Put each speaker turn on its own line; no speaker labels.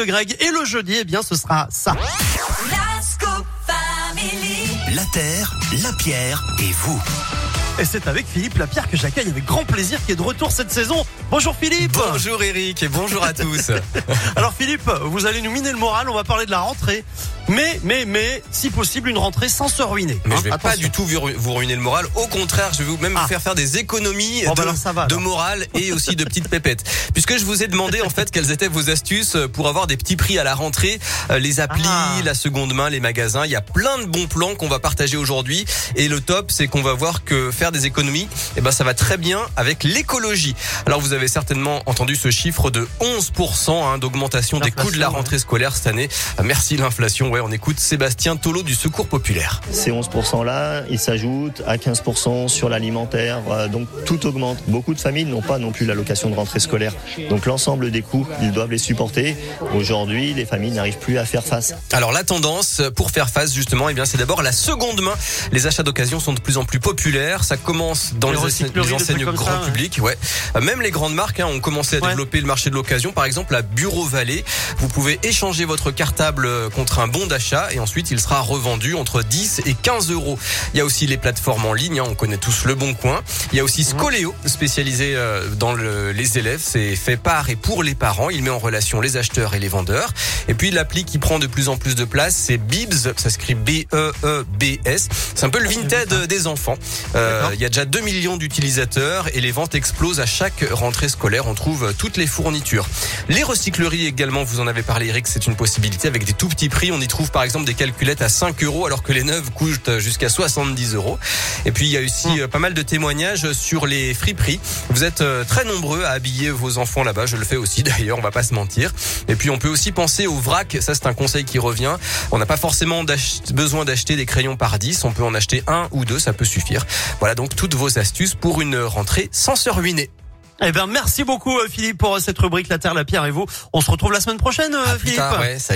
de Greg. Et le jeudi, eh bien, ce sera ça.
La Scoop Family.
La terre, la pierre et vous.
Et c'est avec Philippe Lapierre que j'accueille avec grand plaisir qui est de retour cette saison. Bonjour Philippe
Bonjour Eric et bonjour à tous.
Alors Philippe, vous allez nous miner le moral, on va parler de la rentrée. Mais, mais, mais, si possible, une rentrée sans se ruiner.
Mais
Hein,
je vais pas du tout vous ru- vous ruiner le moral. Au contraire, je vais même
Ah.
vous faire faire des économies
bah
de,
ça va,
de morale et aussi de petites pépettes. Puisque je vous ai demandé en fait quelles étaient vos astuces pour avoir des petits prix à la rentrée, Euh, les applis,
Ah.
la seconde main, les magasins. Il y a plein de bons plans qu'on va partager aujourd'hui. Et le top, c'est qu'on va voir que faire des économies, eh ben ça va très bien avec l'écologie. Alors vous avez certainement entendu ce chiffre de 11% hein, d'augmentation des coûts de la rentrée scolaire cette année. Merci l'inflation. Ouais, on écoute Sébastien Tolo du Secours Populaire.
Ces 11%-là, ils s'ajoutent à 15% sur l'alimentaire, euh, donc tout augmente. Beaucoup de familles n'ont pas non plus l'allocation de rentrée scolaire. Donc l'ensemble des coûts, ils doivent les supporter. Aujourd'hui, les familles n'arrivent plus à faire face.
Alors la tendance pour faire face justement, eh bien c'est d'abord la seconde main. Les achats d'occasion sont de plus en plus populaires. Ça commence dans
Les
les, les enseignes grand
ça,
public. Ouais. Euh, Même les grandes marques hein, ont commencé à
Ouais.
développer le marché de l'occasion. Par exemple, la Bureau Vallée, vous pouvez échanger votre cartable euh, contre un bon d'achat et ensuite il sera revendu entre 10 et 15 euros. Il y a aussi les plateformes en ligne. hein, on connaît tous Le Bon Coin. Il y a aussi Scoléo, spécialisé euh, dans le- les élèves. C'est fait par et pour les parents. Il met en relation les acheteurs et les vendeurs. Et puis l'appli qui prend de plus en plus de place, c'est Bibs. Ça s'écrit B-E-E-B-S. C'est un peu le Vinted euh, des enfants. Euh. Il y a déjà 2 millions d'utilisateurs et les ventes explosent à chaque rentrée scolaire. On trouve euh, toutes les fournitures. Les recycleries également, vous en avez parlé Eric, c'est une possibilité avec des tout petits prix. On y trouve par exemple des calculettes à 5 euros alors que les neuves coûtent jusqu'à 70 euros. Et puis il y a aussi euh, pas mal de témoignages sur les friperies. Vous êtes euh, très nombreux à habiller vos enfants là-bas. Je le fais aussi d'ailleurs, on va pas se mentir. Et puis on peut aussi penser au vrac. Ça c'est un conseil qui revient. On n'a pas forcément besoin d'acheter des crayons par 10. On peut en acheter un ou deux, ça peut suffire. Voilà donc toutes vos astuces pour une rentrée sans se ruiner.
Eh ben, merci beaucoup euh, Philippe pour cette rubrique La Terre, la Pierre et vous. On se retrouve la semaine prochaine, Philippe.
ouais, salut.